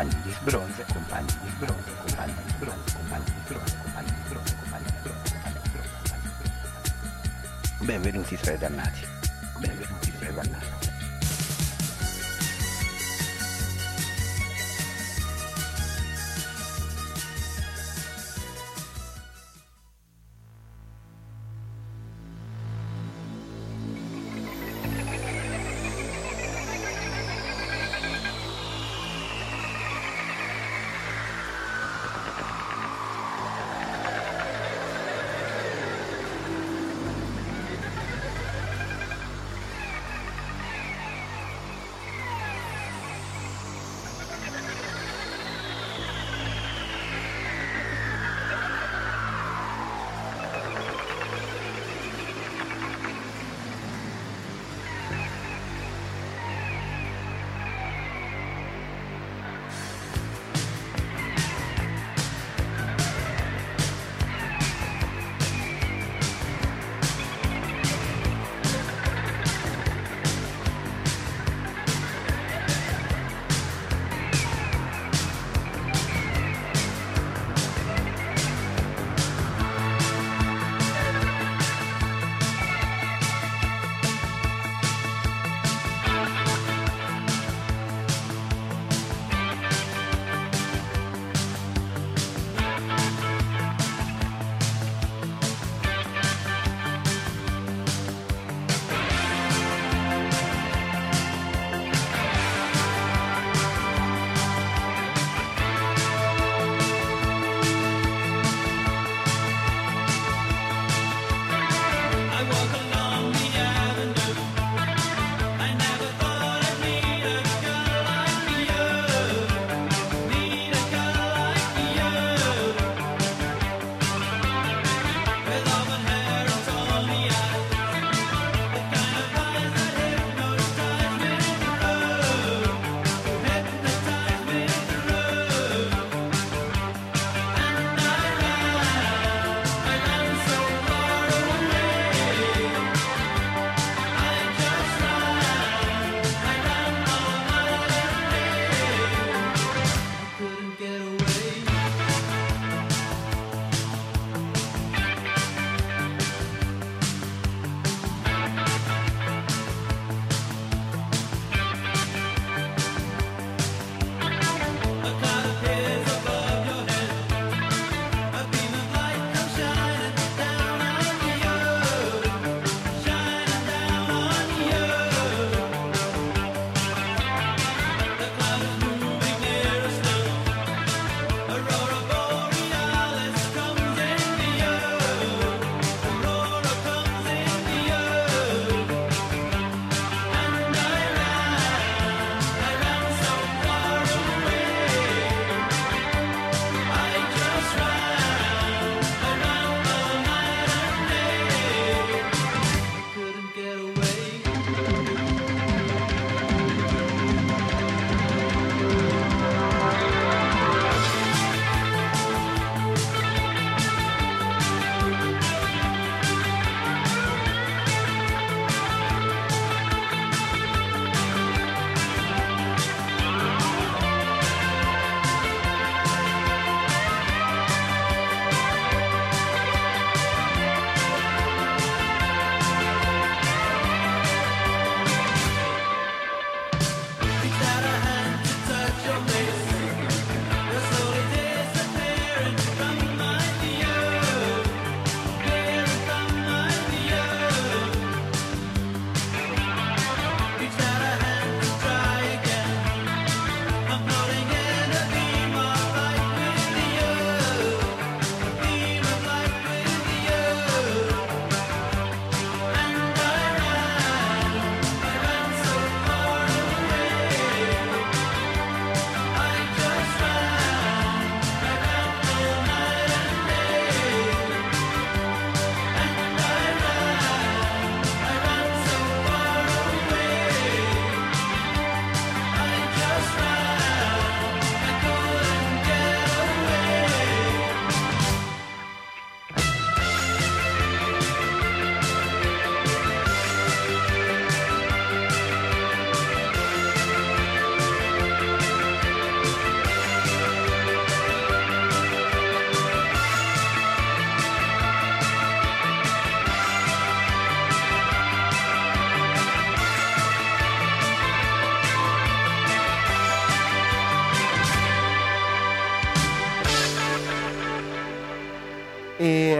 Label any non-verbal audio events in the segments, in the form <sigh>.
compagni di sbronzo, compagni di sbronzo, compagni di sbronzo, compagni di sbronzo, compagni di sbronzo, compagni di sbronzo, compagni di sbronzo, compagni di sbronzo. Benvenuti tra i dannati, benvenuti tra i dannati.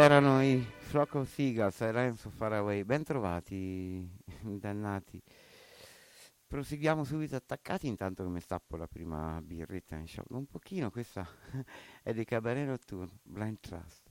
Erano i Flock of Seagulls e Rhymes of Faraway. Ben trovati, <laughs> dannati. Proseguiamo subito attaccati intanto che mi stappo la prima birretta in shop. Un pochino, questa <laughs> è di Cabaret Nocturne, Blind Trust.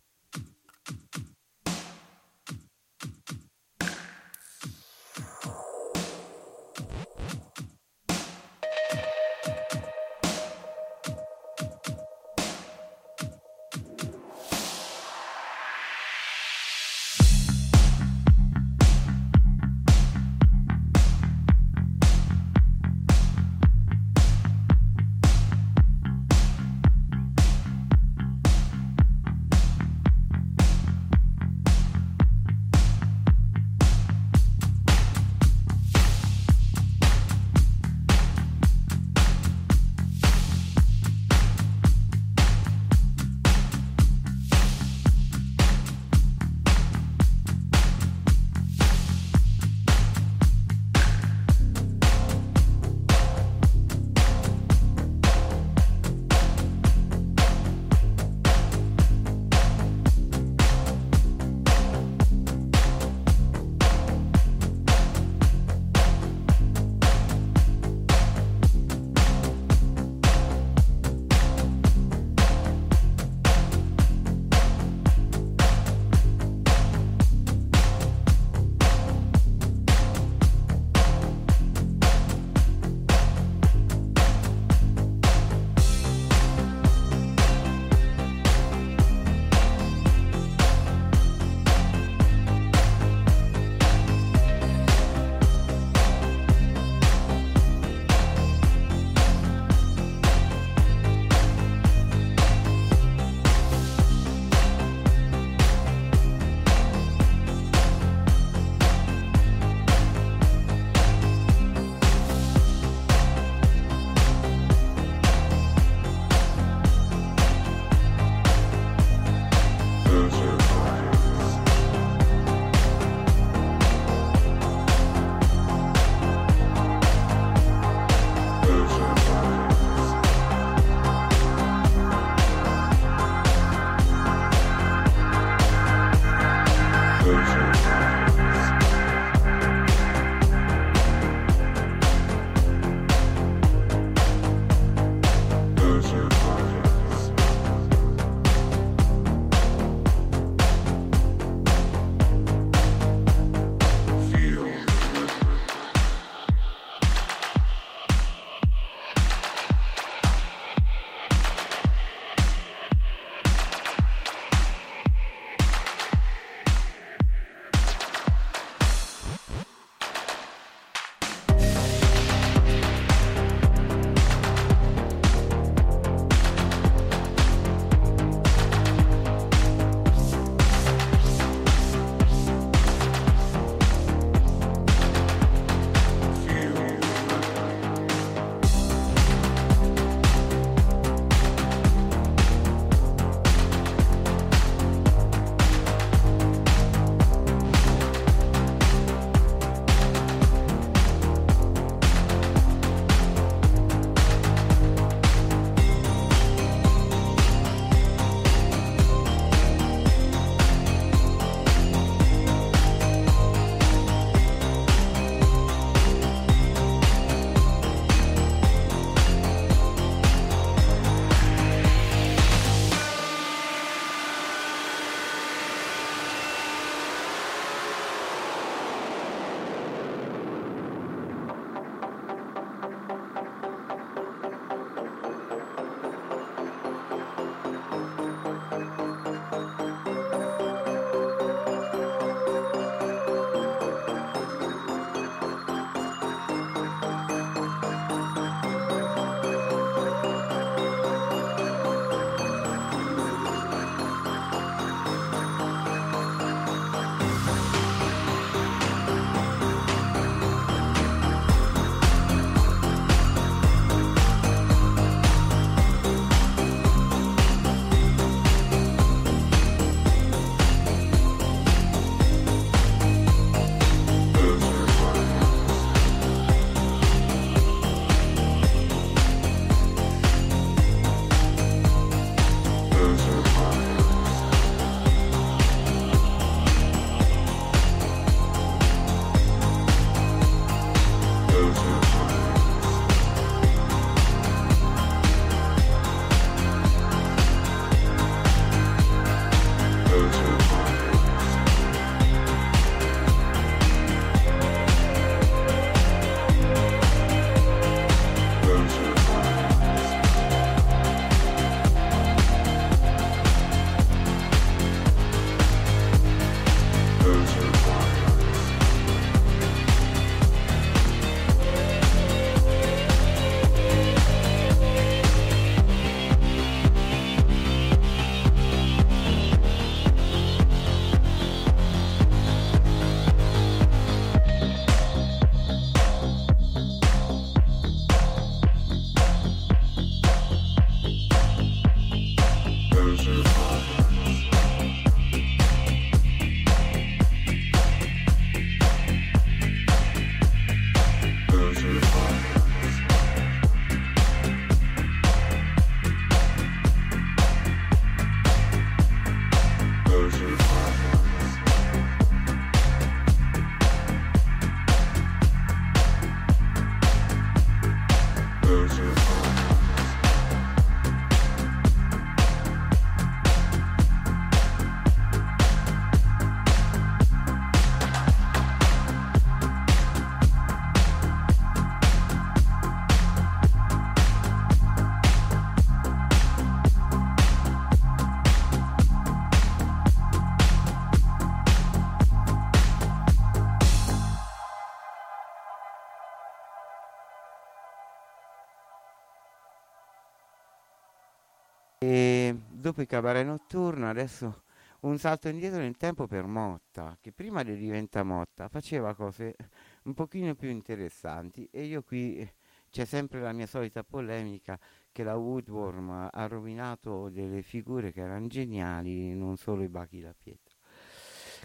Dopo il cabaret notturno, adesso un salto indietro nel tempo per Motta, che prima di diventa Motta faceva cose un pochino più interessanti e io qui c'è sempre la mia solita polemica che la Woodworm ha rovinato delle figure che erano geniali, non solo i bachi da pietra.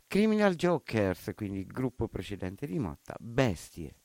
Criminal Jokers, quindi il gruppo precedente di Motta, Bestie.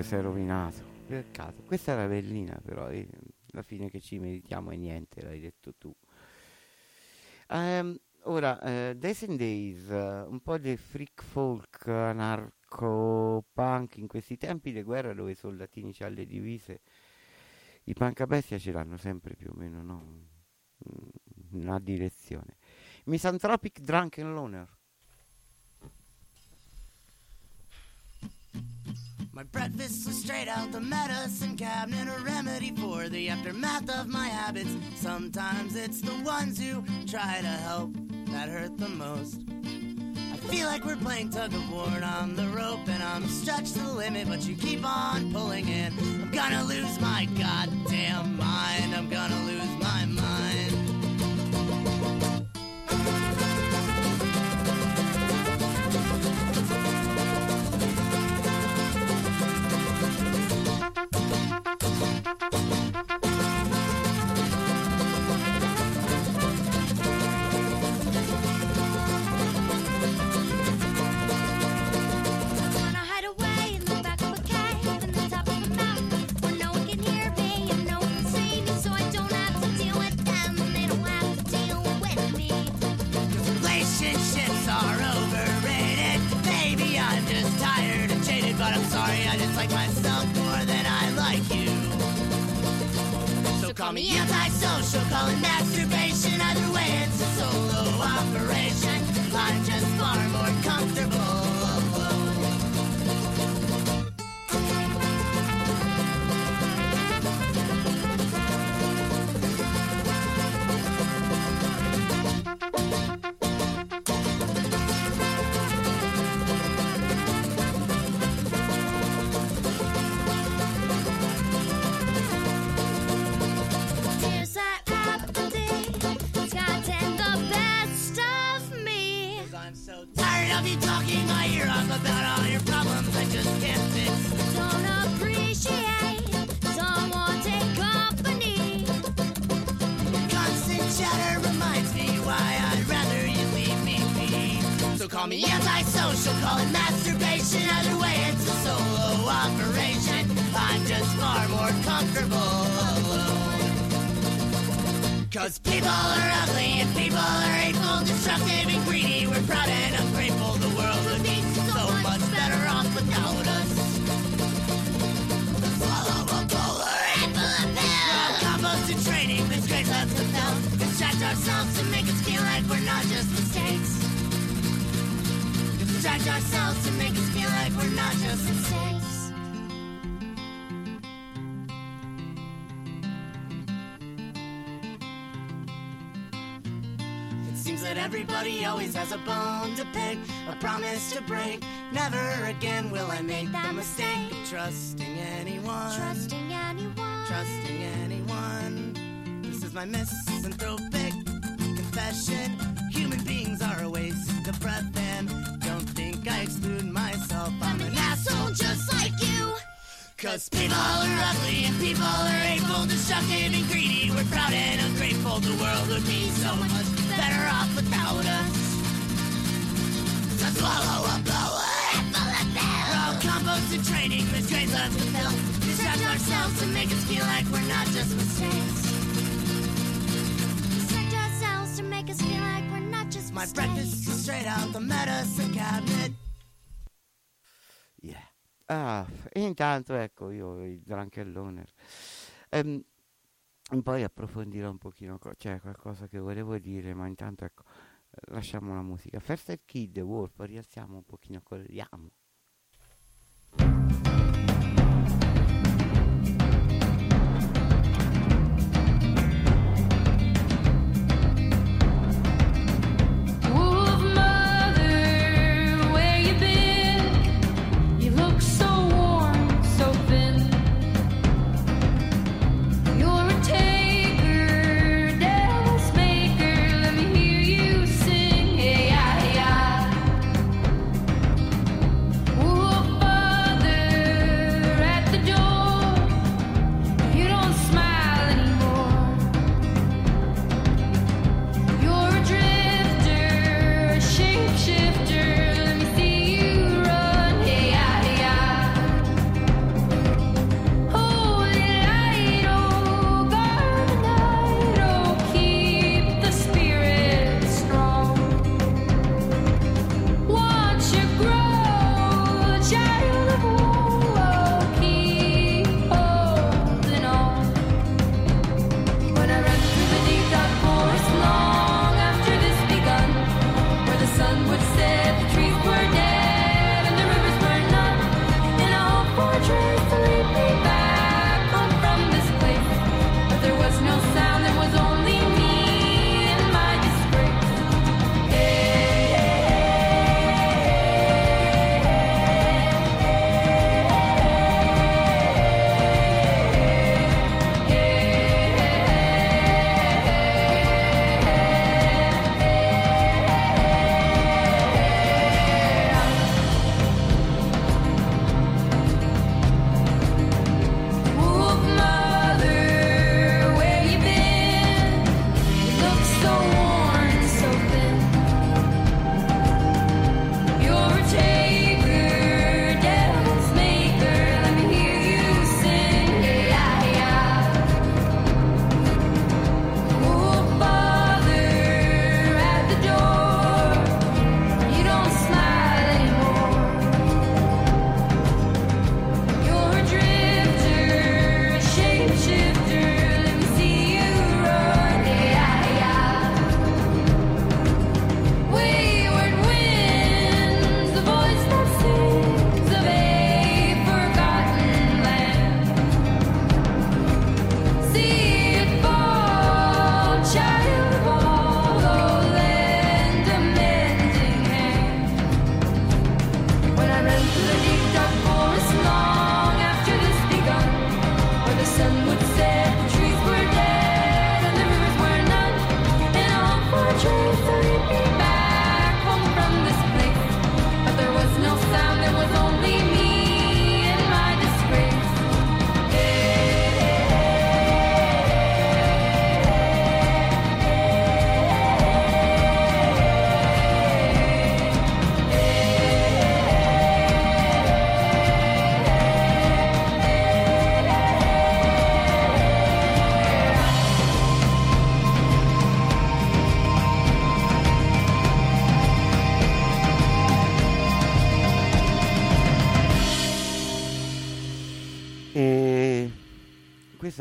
Ti sei rovinato. Peccato. Questa era bellina, però eh, alla fine che ci meritiamo è niente, l'hai detto tu. Um, ora, uh, Days and Days, uh, un po' di freak folk anarco punk in questi tempi di guerra dove i soldatini hanno le divise, i punk a bestia ce l'hanno sempre più o meno, no? Mm, una direzione. Misanthropic Drunken Loner. My breakfast was straight out the medicine cabinet, a remedy for the aftermath of my habits. Sometimes it's the ones who try to help that hurt the most. I Feel like we're playing tug of war and I'm the rope and I'm stretched to the limit, but you keep on pulling in. I'm gonna lose my goddamn mind. I'm gonna lose my mind. フフフフ。Call me antisocial, call it masturbation. Either way, it's a solo operation. I'm just far more comfortable seems that everybody always has a bone to pick, a promise to break. Never again will I make the mistake of trusting anyone. Trusting anyone. Trusting anyone. This is my misanthropic confession. Human beings are a waste of breath, and don't think I exclude myself. I'm an asshole just like you. Cause people are ugly and people are hateful, destructive and greedy. We're proud and ungrateful. The world would be so much better off without us. So swallow a blower, apple a pill. Raw compost and training, this grades us to fill. Distract ourselves to make us feel like we're not just mistakes. Distract ourselves to make us feel like we're not just My mistakes. breakfast is straight out the medicine cabinet. Yeah. Ah, intanto ecco io il Drunken Ehm, poi approfondirò un pochino, co- c'è qualcosa che volevo dire, ma intanto ecco, lasciamo la musica. First Aid Kid, Wolf, rialziamo un pochino, corriamo.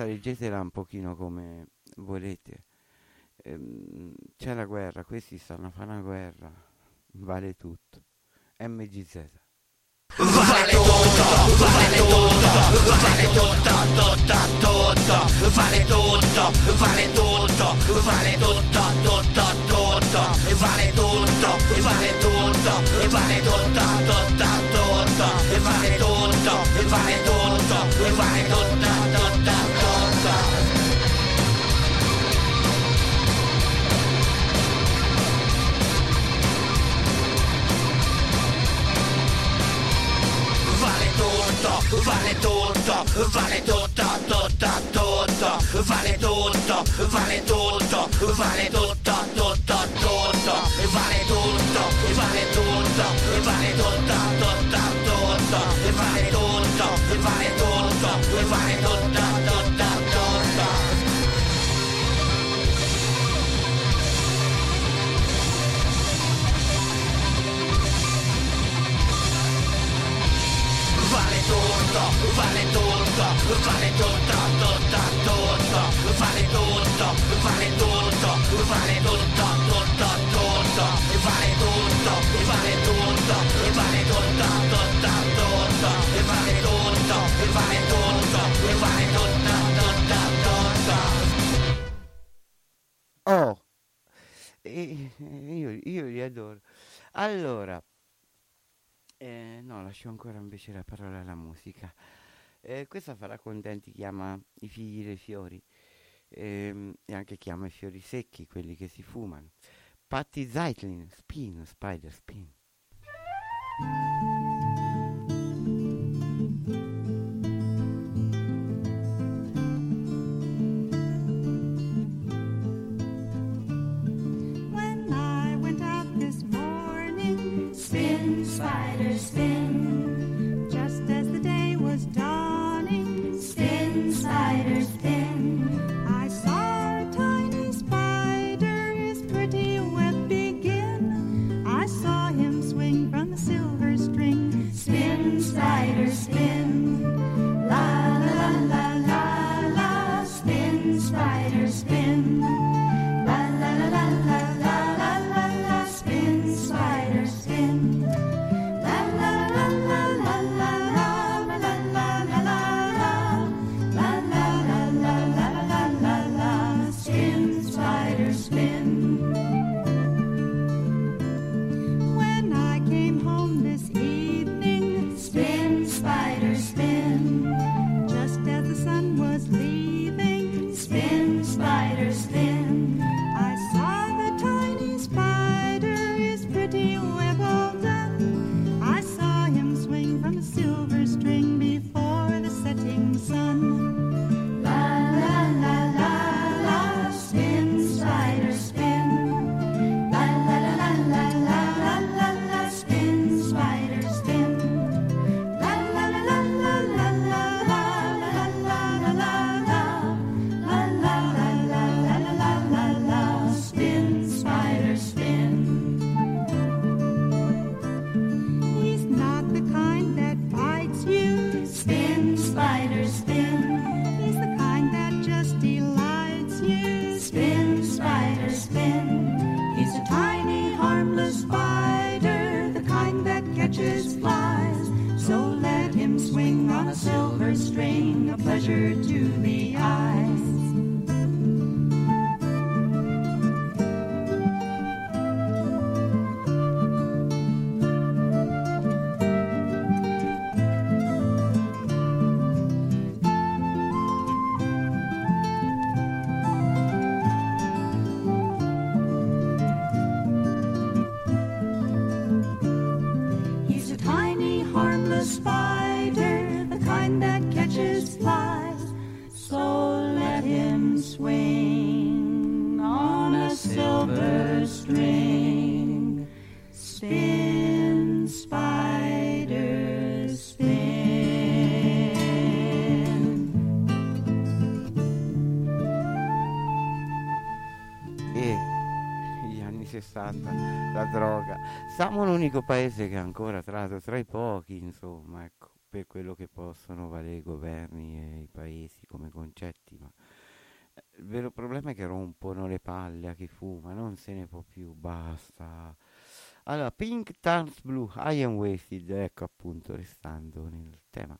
leggetela un pochino come volete. Ehm, c'è la guerra, questi stanno a fare una guerra, vale tutto. MGZ. Vale tutto, vale tutto, vale tutto, tutto, tutto, vale tutto, vale tutto, vale tutto, tutto, tutto, vale tutto, vale tutto, vale tutto, tutto, tutto, vale tutto, vale tutto, vale tutto, vale tutto. Vale tutto, vale tutto, tutto, tutto, vale tutto, vale tutto, vale tutto, tutto, tutto, vale tutto, vale tutto, vale tutto, tutto, tutto, vale tutto, vale tutto, vale tutto, tutto, vale tutto, vale tutto, tutto, tutto, vale tutto, vale tutto, vale tutto, tutto, tutto, vale tutto, vale tutto, vale tutto, tutto, tutto, vale tutto, vale tutto, vale tutto, tutto, tutto. Oh, e- e io, io li adoro. Allora, eh, no, lascio ancora invece la parola alla musica. Eh, questa farà contenti chi ama i figli dei fiori ehm, e anche chi ama i fiori secchi, quelli che si fumano. Patti Zeitlin, Spin, Spider Spin. Spider, the kind that catches flies. So let him swing on a silver string. Spin, spider, spin. E gli anni 60, la droga. Siamo l'unico paese che ancora tratto tra i pochi, insomma, ecco. per quello che possono valere i governi e i paesi come concetti, ma eh, il vero problema è che rompono le palle a chi fuma, non se ne può più, basta. Allora, Pink Turns Blue, I am wasted, ecco appunto, restando nel tema.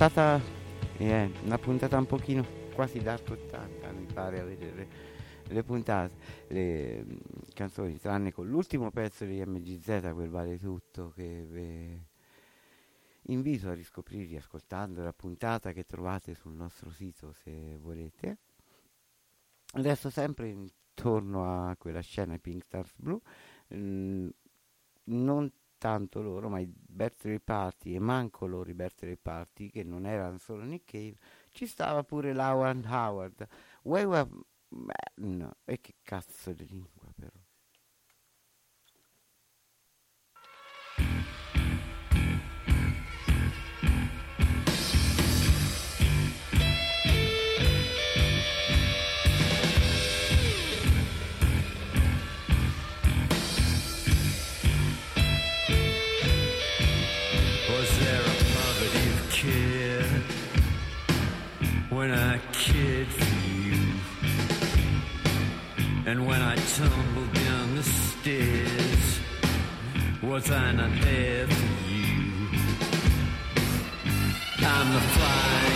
Stata eh, una puntata un pochino quasi d'art 80, mi pare a vedere le puntate, le mm, canzoni, tranne con l'ultimo pezzo di MGZ, quel vale tutto, che vi invito a riscoprire ascoltando la puntata che trovate sul nostro sito se volete. Adesso sempre intorno a quella scena Pink Stars Blue, mm, non tanto loro, ma i birthday party e manco loro i birthday party, che non erano solo Nick Cave, ci stava pure Lauren Howard. Were... Beh, no, e che cazzo di when I cared for you, and when I tumbled down the stairs, was I not there for you? I'm the fly.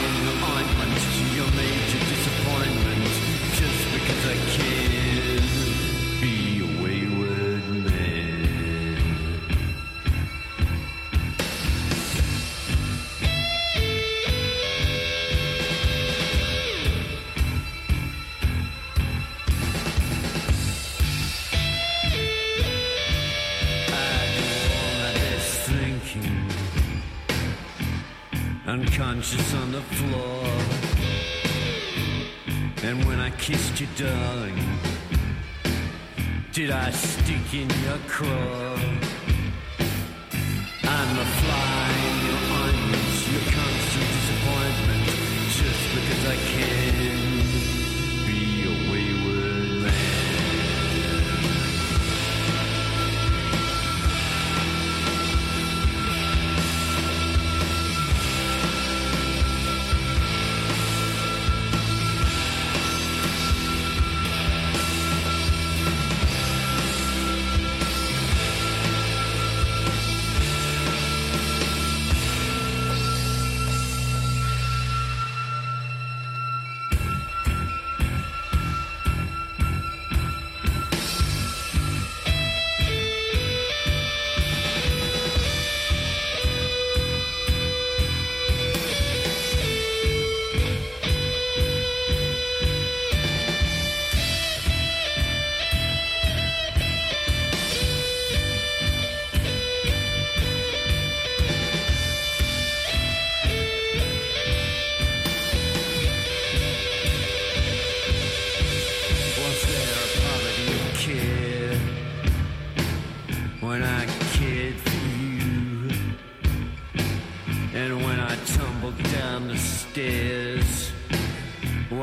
Unconscious on the floor. And when I kissed you, darling, did I stick in your craw?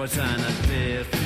Was on a affair.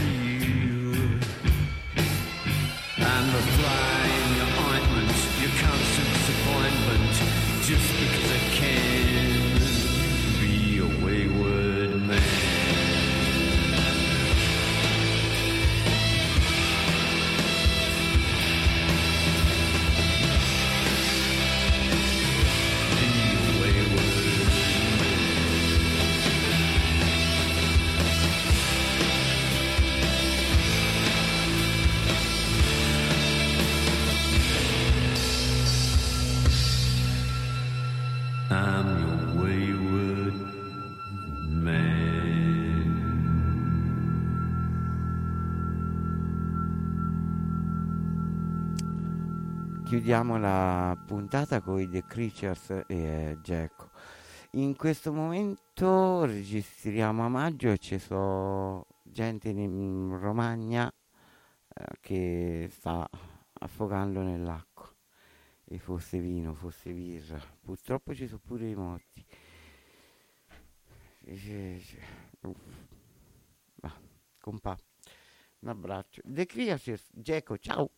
Chiudiamo la puntata con i The Creatures e eh, Gecko. In questo momento registriamo a maggio e ci sono gente in- Romagna eh, che sta affogando nell'acqua. E fosse vino, fosse birra. Purtroppo ci sono pure i morti. E c'è- c'è-. Va, compà. Un abbraccio. The Creatures, Gecko, ciao.